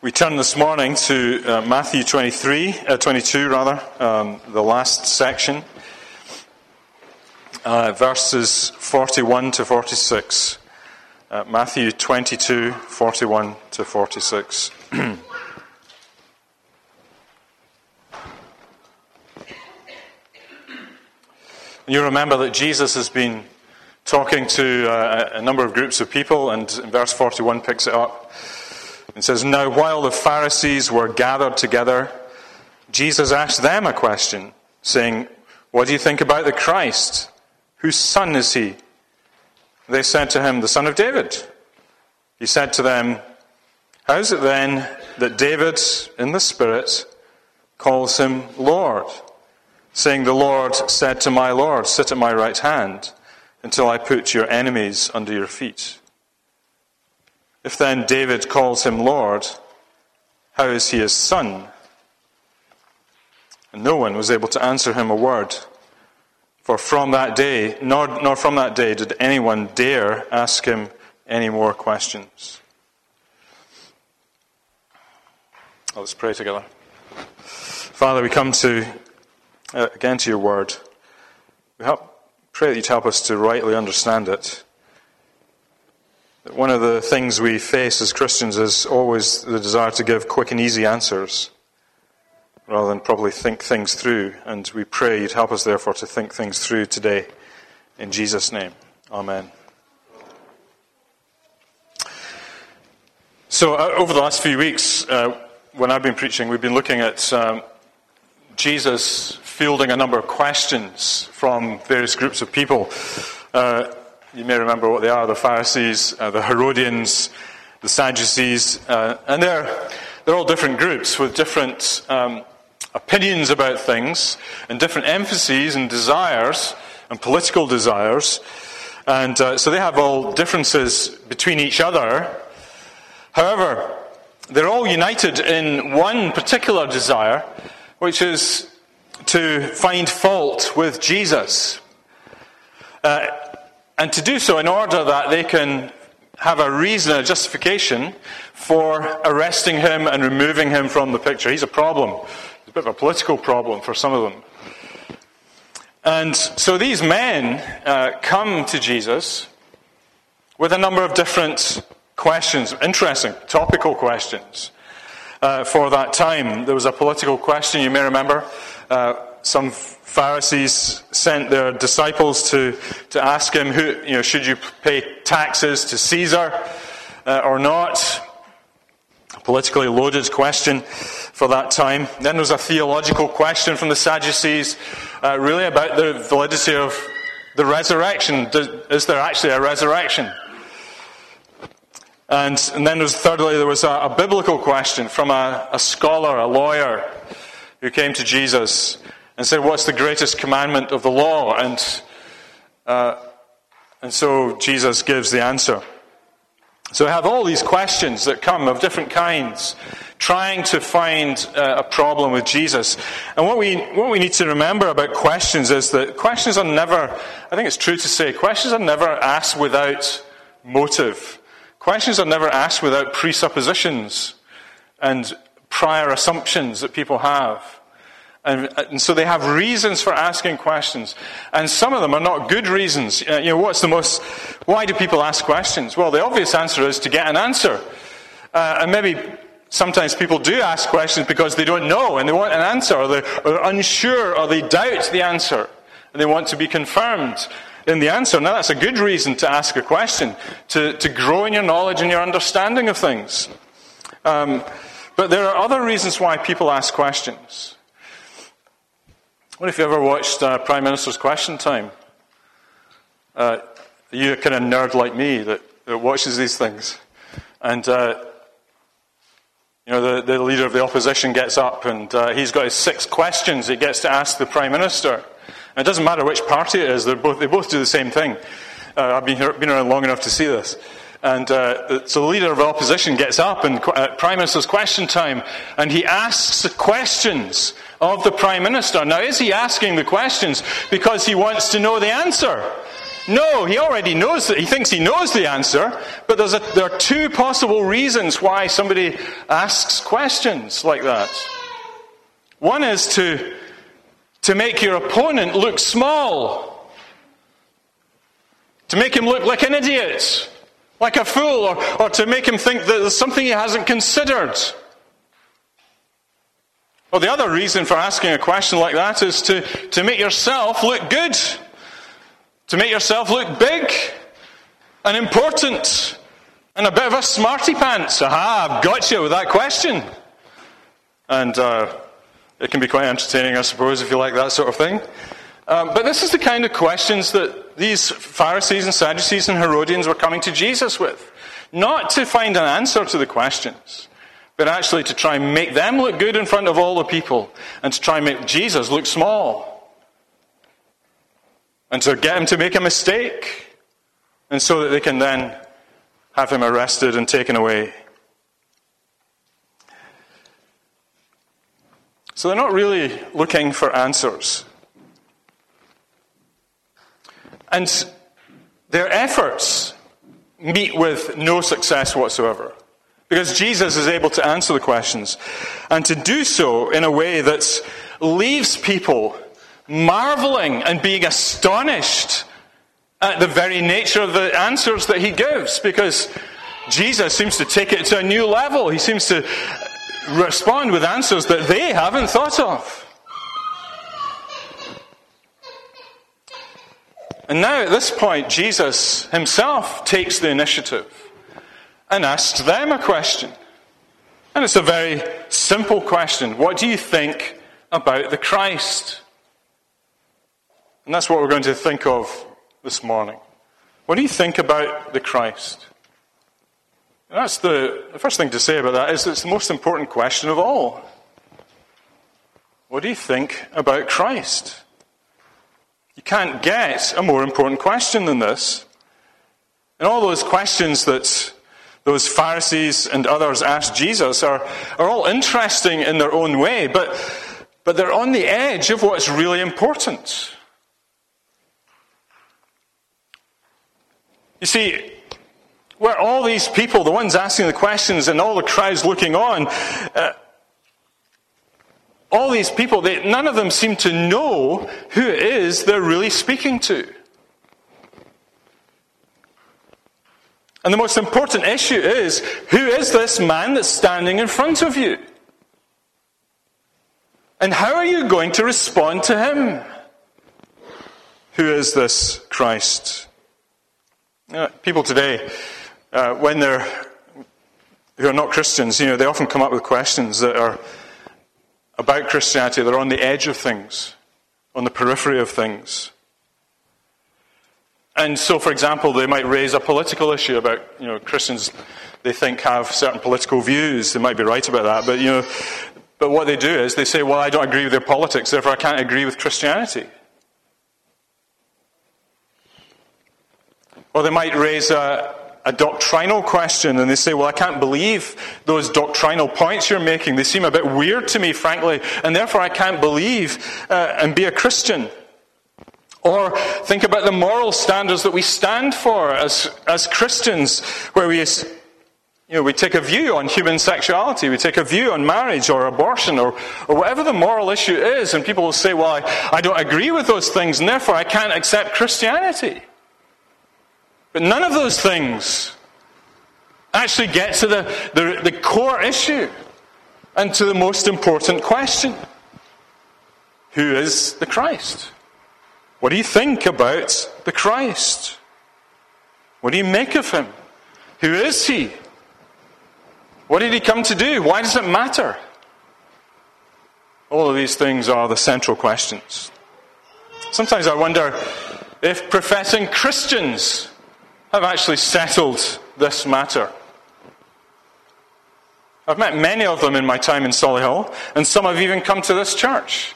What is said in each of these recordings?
We turn this morning to uh, Matthew 23, uh, 22, rather, um, the last section, uh, verses 41 to 46. Uh, Matthew 22, 41 to 46. you remember that Jesus has been talking to uh, a number of groups of people, and in verse 41 picks it up. It says, Now while the Pharisees were gathered together, Jesus asked them a question, saying, What do you think about the Christ? Whose son is he? They said to him, The son of David. He said to them, How is it then that David, in the Spirit, calls him Lord? saying, The Lord said to my Lord, Sit at my right hand until I put your enemies under your feet. If then David calls him Lord, how is he his son? And no one was able to answer him a word. For from that day, nor, nor from that day did anyone dare ask him any more questions. Let's pray together. Father, we come to uh, again to your word. We help, pray that you'd help us to rightly understand it. One of the things we face as Christians is always the desire to give quick and easy answers rather than probably think things through. And we pray you'd help us, therefore, to think things through today. In Jesus' name. Amen. So, uh, over the last few weeks, uh, when I've been preaching, we've been looking at um, Jesus fielding a number of questions from various groups of people. Uh, you may remember what they are the Pharisees, uh, the Herodians, the Sadducees, uh, and they're, they're all different groups with different um, opinions about things and different emphases and desires and political desires. And uh, so they have all differences between each other. However, they're all united in one particular desire, which is to find fault with Jesus. Uh, and to do so in order that they can have a reason, a justification for arresting him and removing him from the picture. He's a problem. It's a bit of a political problem for some of them. And so these men uh, come to Jesus with a number of different questions, interesting, topical questions uh, for that time. There was a political question, you may remember. Uh, some Pharisees sent their disciples to, to ask him, who, you know, should you pay taxes to Caesar uh, or not? A politically loaded question for that time. Then there was a theological question from the Sadducees, uh, really about the validity of the resurrection. Is there actually a resurrection? And, and then was, thirdly, there was a, a biblical question from a, a, scholar, a lawyer, who came to Jesus and said, What's the greatest commandment of the law? And, uh, and so Jesus gives the answer. So we have all these questions that come of different kinds, trying to find uh, a problem with Jesus. And what we, what we need to remember about questions is that questions are never, I think it's true to say, questions are never asked without motive. Questions are never asked without presuppositions and prior assumptions that people have. And, and, so they have reasons for asking questions. And some of them are not good reasons. Uh, you know, what's the most, why do people ask questions? Well, the obvious answer is to get an answer. Uh, and maybe sometimes people do ask questions because they don't know and they want an answer, or they're, or they're unsure, or they doubt the answer, and they want to be confirmed in the answer. Now, that's a good reason to ask a question, to, to grow in your knowledge and your understanding of things. Um, but there are other reasons why people ask questions. What if you ever watched uh, Prime Minister's Question Time? Uh, you're kind of nerd like me that, that watches these things. And, uh, you know, the, the, leader of the opposition gets up and uh, he's got his six questions he gets to ask the Prime Minister. And it doesn't matter which party it is, both, they both do the same thing. Uh, I've been, here, been around long enough to see this. And uh, so the leader of the opposition gets up in uh, Prime Minister's question time and he asks questions of the Prime Minister. Now, is he asking the questions because he wants to know the answer? No, he already knows that. He thinks he knows the answer, but a, there are two possible reasons why somebody asks questions like that. One is to, to make your opponent look small, to make him look like an idiot, like a fool, or, or to make him think that there's something he hasn't considered. Well, the other reason for asking a question like that is to, to make yourself look good to make yourself look big and important and a bit of a smarty pants. Aha, I've got you with that question. And uh, it can be quite entertaining, I suppose, if you like that sort of thing. Um, but this is the kind of questions that these Pharisees and Sadducees and Herodians were coming to Jesus with. Not to find an answer to the questions, but actually to try and make them look good in front of all the people and to try and make Jesus look small and to get him to make a mistake, and so that they can then have him arrested and taken away. So they're not really looking for answers. And their efforts meet with no success whatsoever. Because Jesus is able to answer the questions and to do so in a way that leaves people marveling and being astonished at the very nature of the answers that he gives because Jesus seems to take it to a new level. He seems to respond with answers that they haven't thought of. And now, at this point, Jesus himself takes the initiative and asks them a question. And it's a very simple question What do you think about the Christ? And that's what we're going to think of this morning. What do you think about the Christ? And that's the, the first thing to say about that is it's the most important question of all. What do you think about Christ? You can't get a more important question than this. And all those questions that those Pharisees and others asked Jesus are, are all interesting in their own way, but, but they're on the edge of what's really important. You see, where all these people, the ones asking the questions and all the crowds looking on, uh, all these people, they, none of them seem to know who it is they're really speaking to. And the most important issue is who is this man that's standing in front of you? And how are you going to respond to him? Who is this Christ? Uh, people today, uh, when they're who are not Christians, you know, they often come up with questions that are about Christianity. They're on the edge of things, on the periphery of things. And so, for example, they might raise a political issue about, you know, Christians they think have certain political views. They might be right about that, but you know, but what they do is they say, "Well, I don't agree with their politics, therefore I can't agree with Christianity." Or they might raise a, a doctrinal question and they say, Well, I can't believe those doctrinal points you're making. They seem a bit weird to me, frankly, and therefore I can't believe uh, and be a Christian. Or think about the moral standards that we stand for as, as Christians, where we, you know, we take a view on human sexuality, we take a view on marriage or abortion or, or whatever the moral issue is, and people will say, Well, I, I don't agree with those things, and therefore I can't accept Christianity. But none of those things actually get to the, the, the core issue and to the most important question Who is the Christ? What do you think about the Christ? What do you make of him? Who is he? What did he come to do? Why does it matter? All of these things are the central questions. Sometimes I wonder if professing Christians have actually settled this matter. I've met many of them in my time in Solihull, and some have even come to this church.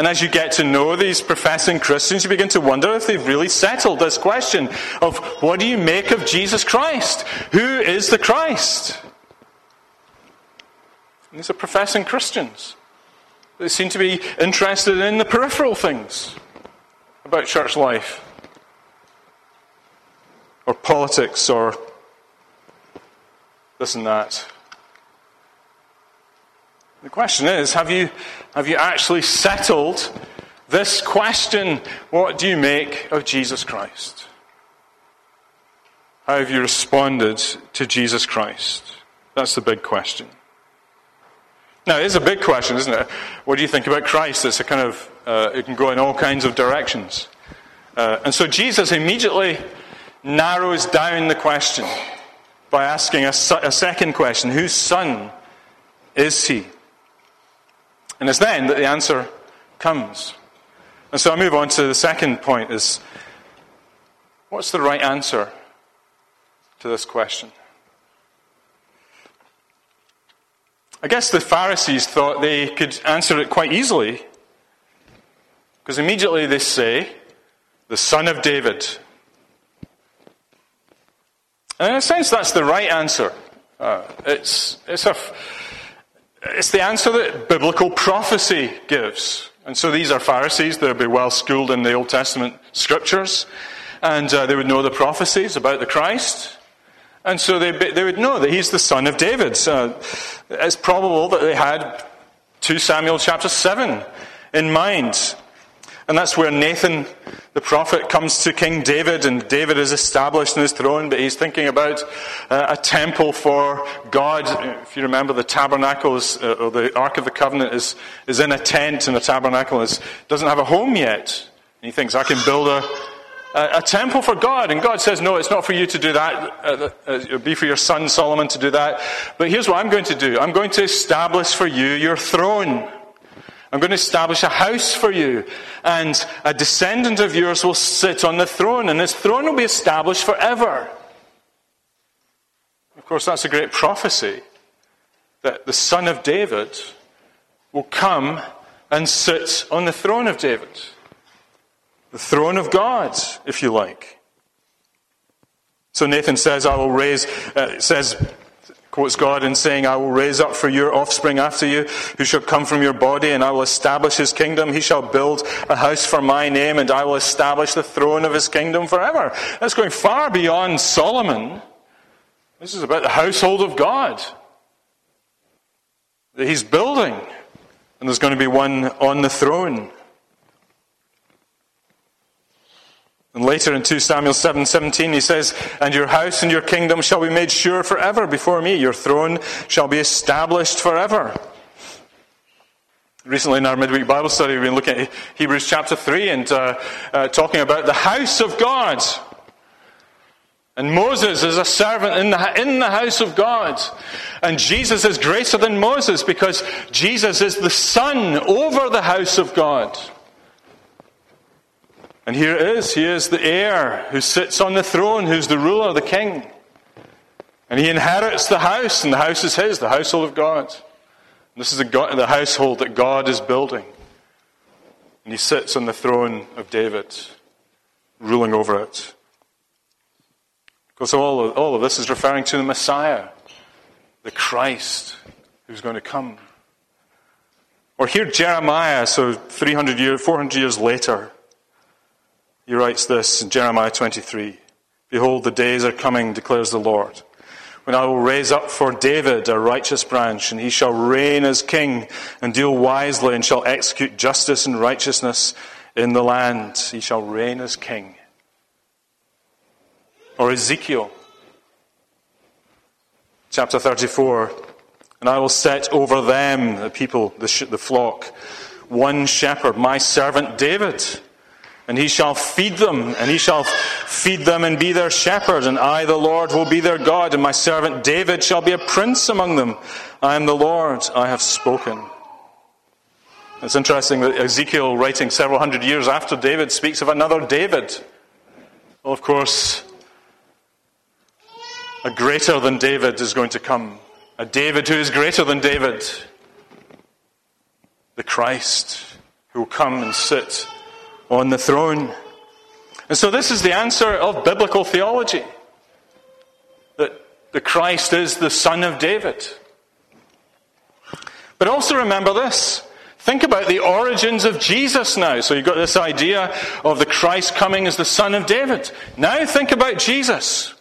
And as you get to know these professing Christians, you begin to wonder if they've really settled this question of what do you make of Jesus Christ? Who is the Christ? And these are professing Christians. They seem to be interested in the peripheral things. about church life, or politics, or this and that. The question is have you, have you actually settled this question what do you make of Jesus Christ? How have you responded to Jesus Christ? That's the big question. Now, it is a big question, isn't it? What do you think about Christ? It's a kind of, uh, it can go in all kinds of directions. Uh, and so Jesus immediately narrows down the question by asking a, a second question Whose son is he? And it's then that the answer comes. And so I move on to the second point is what's the right answer to this question? I guess the Pharisees thought they could answer it quite easily because immediately they say, the son of David. And in a sense, that's the right answer. Uh, it's, it's, a, it's the answer that biblical prophecy gives. And so these are Pharisees. They'll be well schooled in the Old Testament scriptures. And uh, they would know the prophecies about the Christ. And so they, they would know that he's the son of David. So it's probable that they had 2 Samuel chapter 7 in mind. And that's where Nathan, the prophet, comes to King David, and David is established in his throne, but he's thinking about uh, a temple for God. If you remember, the tabernacle is, uh, or the Ark of the Covenant is, is in a tent, and the tabernacle is, doesn't have a home yet. And he thinks, I can build a, a, a temple for God. And God says, No, it's not for you to do that. Uh, uh, it'll be for your son Solomon to do that. But here's what I'm going to do I'm going to establish for you your throne. I'm going to establish a house for you, and a descendant of yours will sit on the throne, and this throne will be established forever. Of course, that's a great prophecy that the son of David will come and sit on the throne of David. The throne of God, if you like. So Nathan says, I will raise, uh, says, quotes God in saying, I will raise up for your offspring after you, who shall come from your body, and I will establish his kingdom. He shall build a house for my name, and I will establish the throne of his kingdom forever. That's going far beyond Solomon. This is about the household of God that he's building, and there's going to be one on the throne. And later in 2 Samuel 7 17, he says, And your house and your kingdom shall be made sure forever before me. Your throne shall be established forever. Recently in our midweek Bible study, we've been looking at Hebrews chapter 3 and uh, uh, talking about the house of God. And Moses is a servant in the, in the house of God. And Jesus is greater than Moses because Jesus is the son over the house of God. And here it is. He is the heir who sits on the throne, who's the ruler, the king. And he inherits the house, and the house is his, the household of God. And this is the, God, the household that God is building. And he sits on the throne of David, ruling over it. Because all of, all of this is referring to the Messiah, the Christ, who's going to come. Or here Jeremiah, so 300 years, 400 years later. He writes this in Jeremiah 23 Behold, the days are coming, declares the Lord, when I will raise up for David a righteous branch, and he shall reign as king and deal wisely, and shall execute justice and righteousness in the land. He shall reign as king. Or Ezekiel chapter 34 And I will set over them, the people, the, the flock, one shepherd, my servant David and he shall feed them, and he shall feed them and be their shepherd, and I, the Lord, will be their God, and my servant David shall be a prince among them. I am the Lord, I have spoken. It's interesting that Ezekiel, writing several hundred years after David, speaks of another David. Well, of course, a greater than David is going to come. A David who is greater than David. The Christ who will come and sit on the throne. And so, this is the answer of biblical theology that the Christ is the Son of David. But also remember this Think about the origins of Jesus now. So you've got this idea of the Christ coming as the Son of David. Now think about Jesus.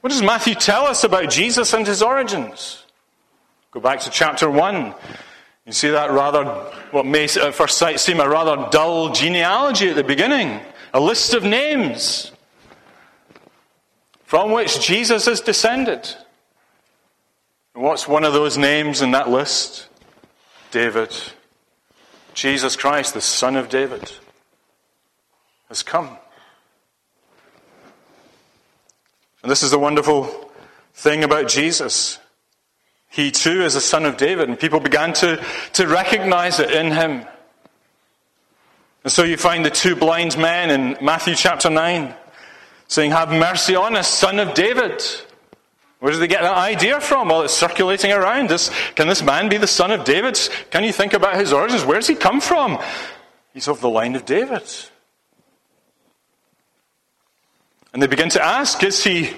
What does Matthew tell us about Jesus and his origins? Go back to chapter 1. You see that rather, what may at first sight seem a rather dull genealogy at the beginning. A list of names from which Jesus is descended. what's one of those names in that list? David. Jesus Christ, the Son of David, has come. And this is the wonderful thing about Jesus. He too is a son of David, and people began to, to recognize it in him. And so you find the two blind men in Matthew chapter 9 saying, Have mercy on us, son of David. Where did they get that idea from? Well, it's circulating around. This, can this man be the son of David? Can you think about his origins? Where does he come from? He's of the line of David. And they begin to ask, is he,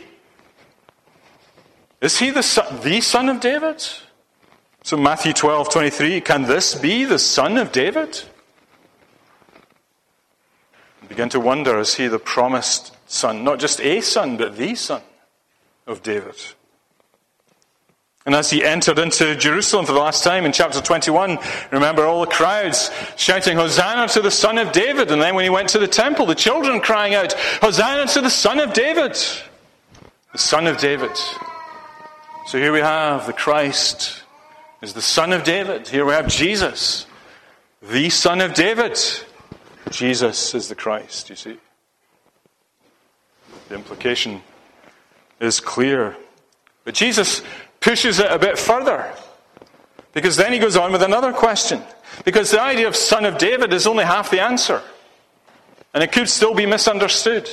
is he the son, the son of David? So Matthew 12, 23, can this be the son of David? And begin to wonder, is he the promised son? Not just a son, but the son of David. And as he entered into Jerusalem for the last time in chapter 21, remember all the crowds shouting, Hosanna to the Son of David. And then when he went to the temple, the children crying out, Hosanna to the Son of David. The Son of David. So here we have the Christ is the Son of David. Here we have Jesus, the Son of David. Jesus is the Christ, you see. The implication is clear. But Jesus pushes it a bit further. Because then he goes on with another question. Because the idea of son of David is only half the answer. And it could still be misunderstood.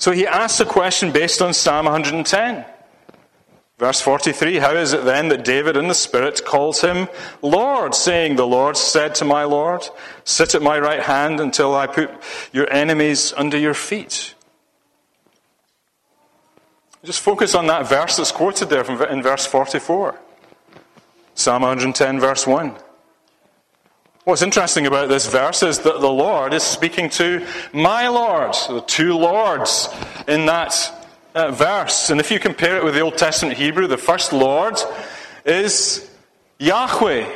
So he asks a question based on Psalm 110. Verse 43 How is it then that David in the Spirit calls him Lord, saying, The Lord said to my Lord, Sit at my right hand until I put your enemies under your feet? Just focus on that verse that's quoted there in verse 44. Psalm 110, verse 1. What's interesting about this verse is that the Lord is speaking to my Lord, the two Lords in that uh, verse. And if you compare it with the Old Testament Hebrew, the first Lord is Yahweh,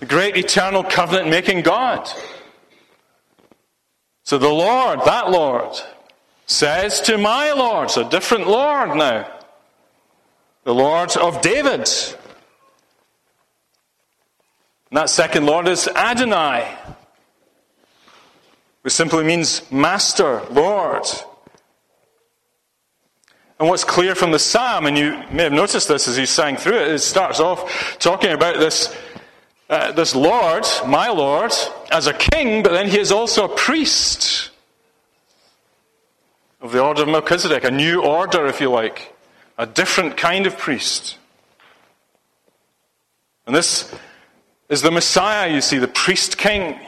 the great eternal covenant making God. So the Lord, that Lord, says to my Lord, a different Lord now, the Lord of David. And that second Lord is Adonai, which simply means Master, Lord. And what's clear from the psalm, and you may have noticed this as he sang through it, it starts off talking about this, uh, this Lord, my Lord, as a king, but then he is also a priest of the order of Melchizedek, a new order, if you like, a different kind of priest. And this is the Messiah, you see, the priest king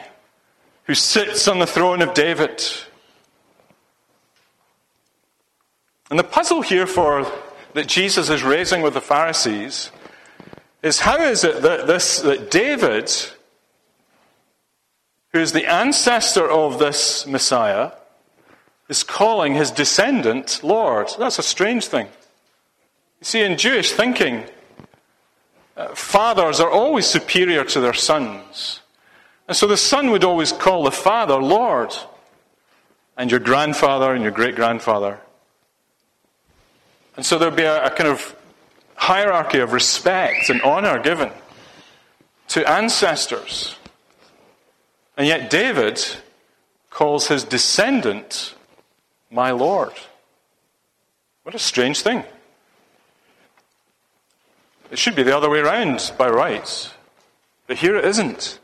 who sits on the throne of David. And the puzzle here for that Jesus is raising with the Pharisees is how is it that this that David, who is the ancestor of this Messiah, is calling his descendant Lord. That's a strange thing. You see, in Jewish thinking, fathers are always superior to their sons. And so the son would always call the father Lord, and your grandfather and your great grandfather. And so there'd be a, a kind of hierarchy of respect and honor given to ancestors. And yet David calls his descendant my Lord. What a strange thing. It should be the other way around by rights. But here it isn't.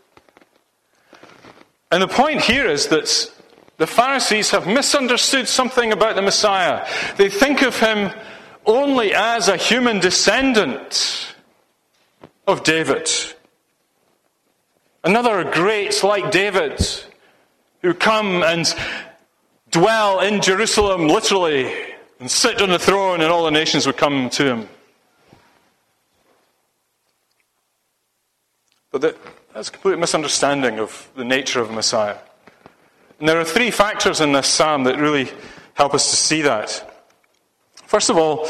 And the point here is that the Pharisees have misunderstood something about the Messiah. They think of him only as a human descendant of David. Another great like David who come and dwell in Jerusalem literally and sit on the throne, and all the nations would come to him. But that, that's a complete misunderstanding of the nature of Messiah. And there are three factors in this psalm that really help us to see that. First of all,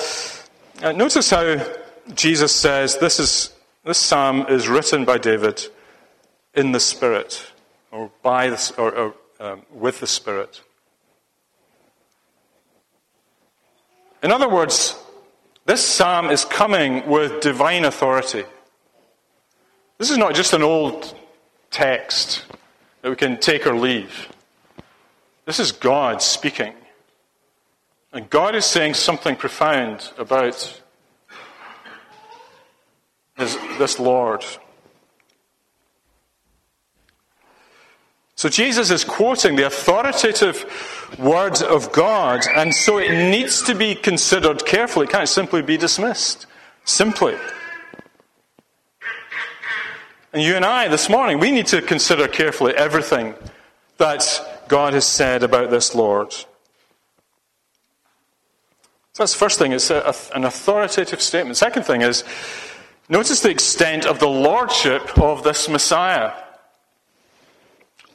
uh, notice how Jesus says this, is, this psalm is written by David in the Spirit, or by the, or, or um, with the Spirit. In other words, this psalm is coming with divine authority. This is not just an old text that we can take or leave. This is God speaking. And God is saying something profound about his, this Lord. So Jesus is quoting the authoritative word of God, and so it needs to be considered carefully. It can't simply be dismissed. Simply. And you and I, this morning, we need to consider carefully everything that God has said about this Lord. So that's the first thing, it's a, an authoritative statement. Second thing is, notice the extent of the lordship of this Messiah.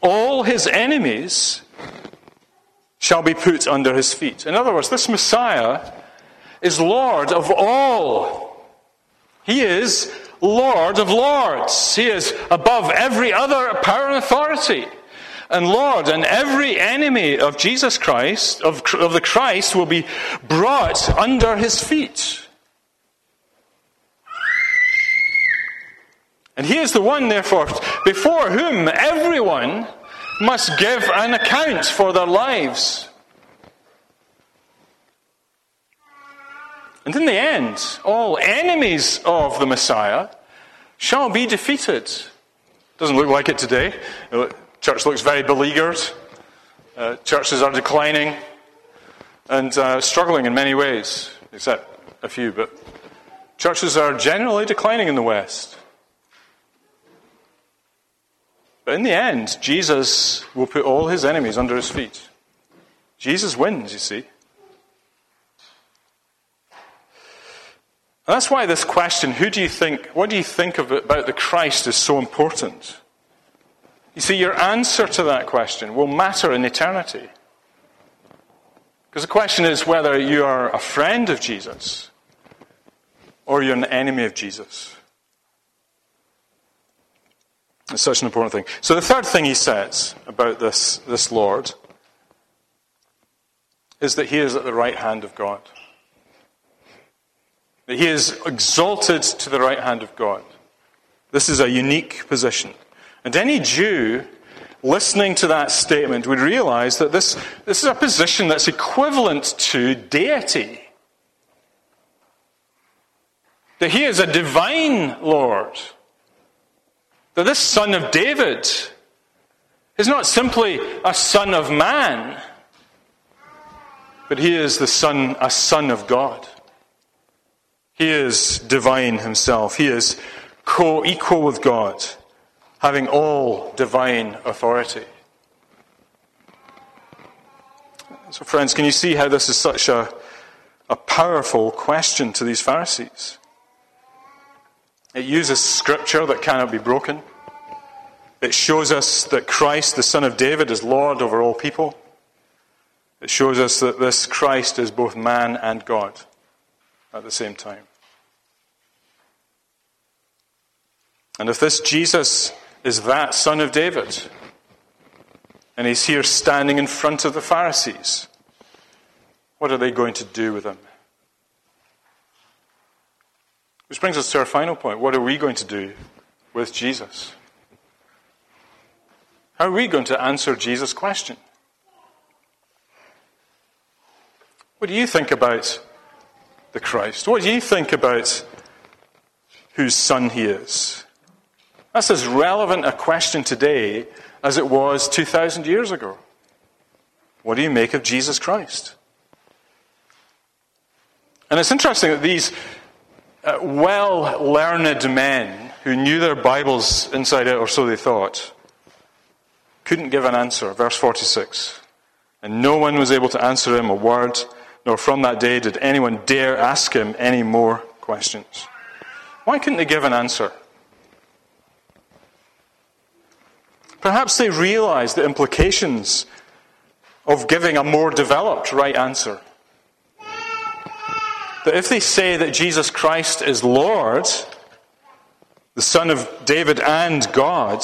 All his enemies shall be put under his feet. In other words, this Messiah is Lord of all. He is Lord of lords. He is above every other power and authority and Lord, and every enemy of Jesus Christ, of, of the Christ, will be brought under his feet. And he is the one, therefore, before whom everyone must give an account for their lives. And in the end, all enemies of the Messiah shall be defeated. Doesn't look like it today. Church looks very beleaguered. Uh, churches are declining and uh, struggling in many ways, except a few, but churches are generally declining in the West. But in the end, Jesus will put all his enemies under his feet. Jesus wins, you see. And that's why this question, who do you think, what do you think about the Christ, is so important. You see, your answer to that question will matter in eternity. Because the question is whether you are a friend of Jesus or you're an enemy of Jesus. It's such an important thing. So, the third thing he says about this, this Lord is that he is at the right hand of God. That he is exalted to the right hand of God. This is a unique position. And any Jew listening to that statement would realize that this, this is a position that's equivalent to deity. That he is a divine Lord. That this son of David is not simply a son of man, but he is the son, a son of God. He is divine himself. He is co equal with God having all divine authority. So, friends, can you see how this is such a, a powerful question to these Pharisees? It uses scripture that cannot be broken. It shows us that Christ, the Son of David, is Lord over all people. It shows us that this Christ is both man and God at the same time. And if this Jesus is that son of David. And he's here standing in front of the Pharisees. What are they going to do with him? Which brings us to our final point. What are we going to do with Jesus? How are we going to answer Jesus' question? What do you think about the Christ? What do you think about whose son he is? That's as relevant a question today as it was 2,000 years ago. What do you make of Jesus Christ? And it's interesting that these uh, well learned men who knew their Bibles inside out, or so they thought, couldn't give an answer. Verse 46. And no one was able to answer him a word, nor from that day did anyone dare ask him any more questions. Why couldn't they give an answer? Perhaps they realized the implications of giving a more developed right answer. That if they say that Jesus Christ is Lord, the Son of David and God,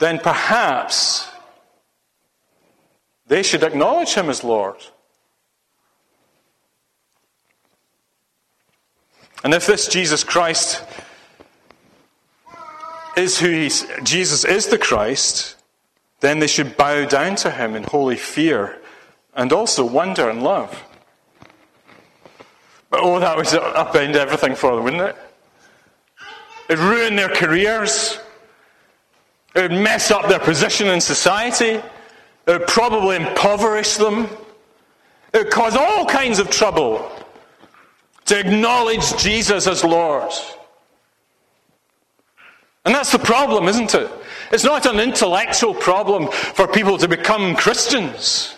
then perhaps they should acknowledge him as Lord. And if this Jesus Christ is who he's, Jesus is the Christ, then they should bow down to him in holy fear and also wonder and love. But oh, that would upend everything for them, wouldn't it? It'd ruin their careers. It would mess up their position in society. It would probably impoverish them. It would cause all kinds of trouble to acknowledge Jesus as Lord. And that's the problem, isn't it? It's not an intellectual problem for people to become Christians.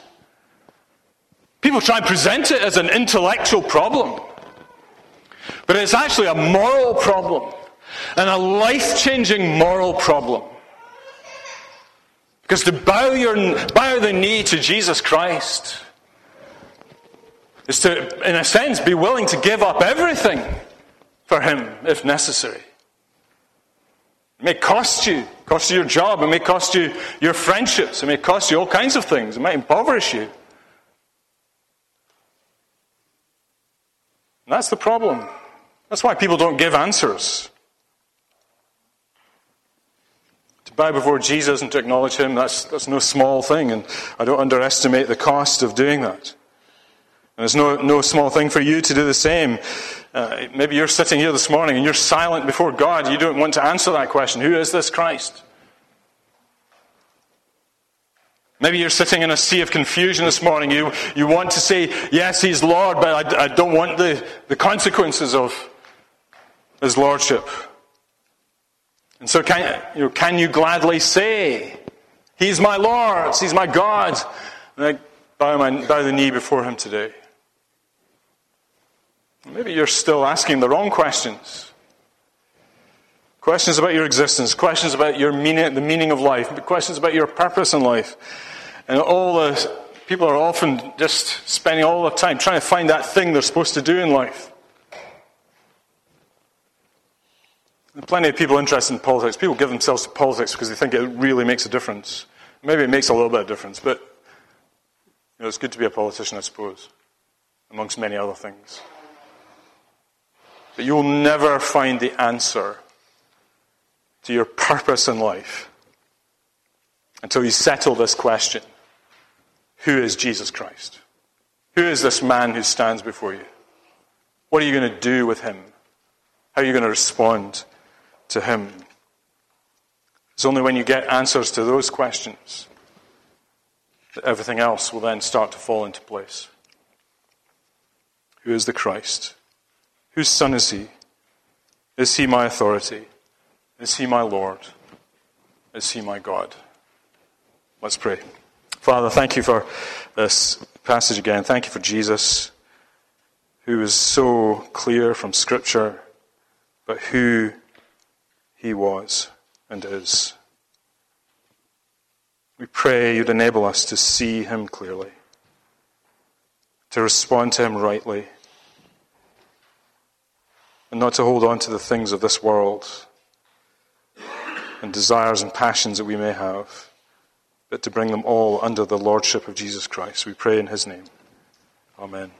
People try and present it as an intellectual problem. But it's actually a moral problem and a life changing moral problem. Because to bow, your, bow the knee to Jesus Christ is to, in a sense, be willing to give up everything for Him if necessary. It may cost you, cost you your job, it may cost you your friendships, it may cost you all kinds of things, it might impoverish you. And that's the problem. That's why people don't give answers. To bow before Jesus and to acknowledge Him, that's, that's no small thing, and I don't underestimate the cost of doing that. And it's no, no small thing for you to do the same. Uh, maybe you're sitting here this morning and you're silent before God. You don't want to answer that question Who is this Christ? Maybe you're sitting in a sea of confusion this morning. You, you want to say, Yes, He's Lord, but I, I don't want the, the consequences of His Lordship. And so, can, you know, can you gladly say, He's my Lord, He's my God? And I bow, my, bow the knee before Him today. Maybe you're still asking the wrong questions. Questions about your existence, questions about your meaning, the meaning of life, questions about your purpose in life. And all the people are often just spending all the time trying to find that thing they're supposed to do in life. There plenty of people interested in politics. People give themselves to politics because they think it really makes a difference. Maybe it makes a little bit of difference, but you know, it's good to be a politician, I suppose, amongst many other things. But you'll never find the answer to your purpose in life until you settle this question Who is Jesus Christ? Who is this man who stands before you? What are you going to do with him? How are you going to respond to him? It's only when you get answers to those questions that everything else will then start to fall into place. Who is the Christ? Whose son is he? Is he my authority? Is he my Lord? Is he my God? Let's pray. Father, thank you for this passage again. Thank you for Jesus, who is so clear from Scripture, but who he was and is. We pray you'd enable us to see him clearly, to respond to him rightly and not to hold on to the things of this world and desires and passions that we may have, but to bring them all under the lordship of Jesus Christ. We pray in his name. Amen.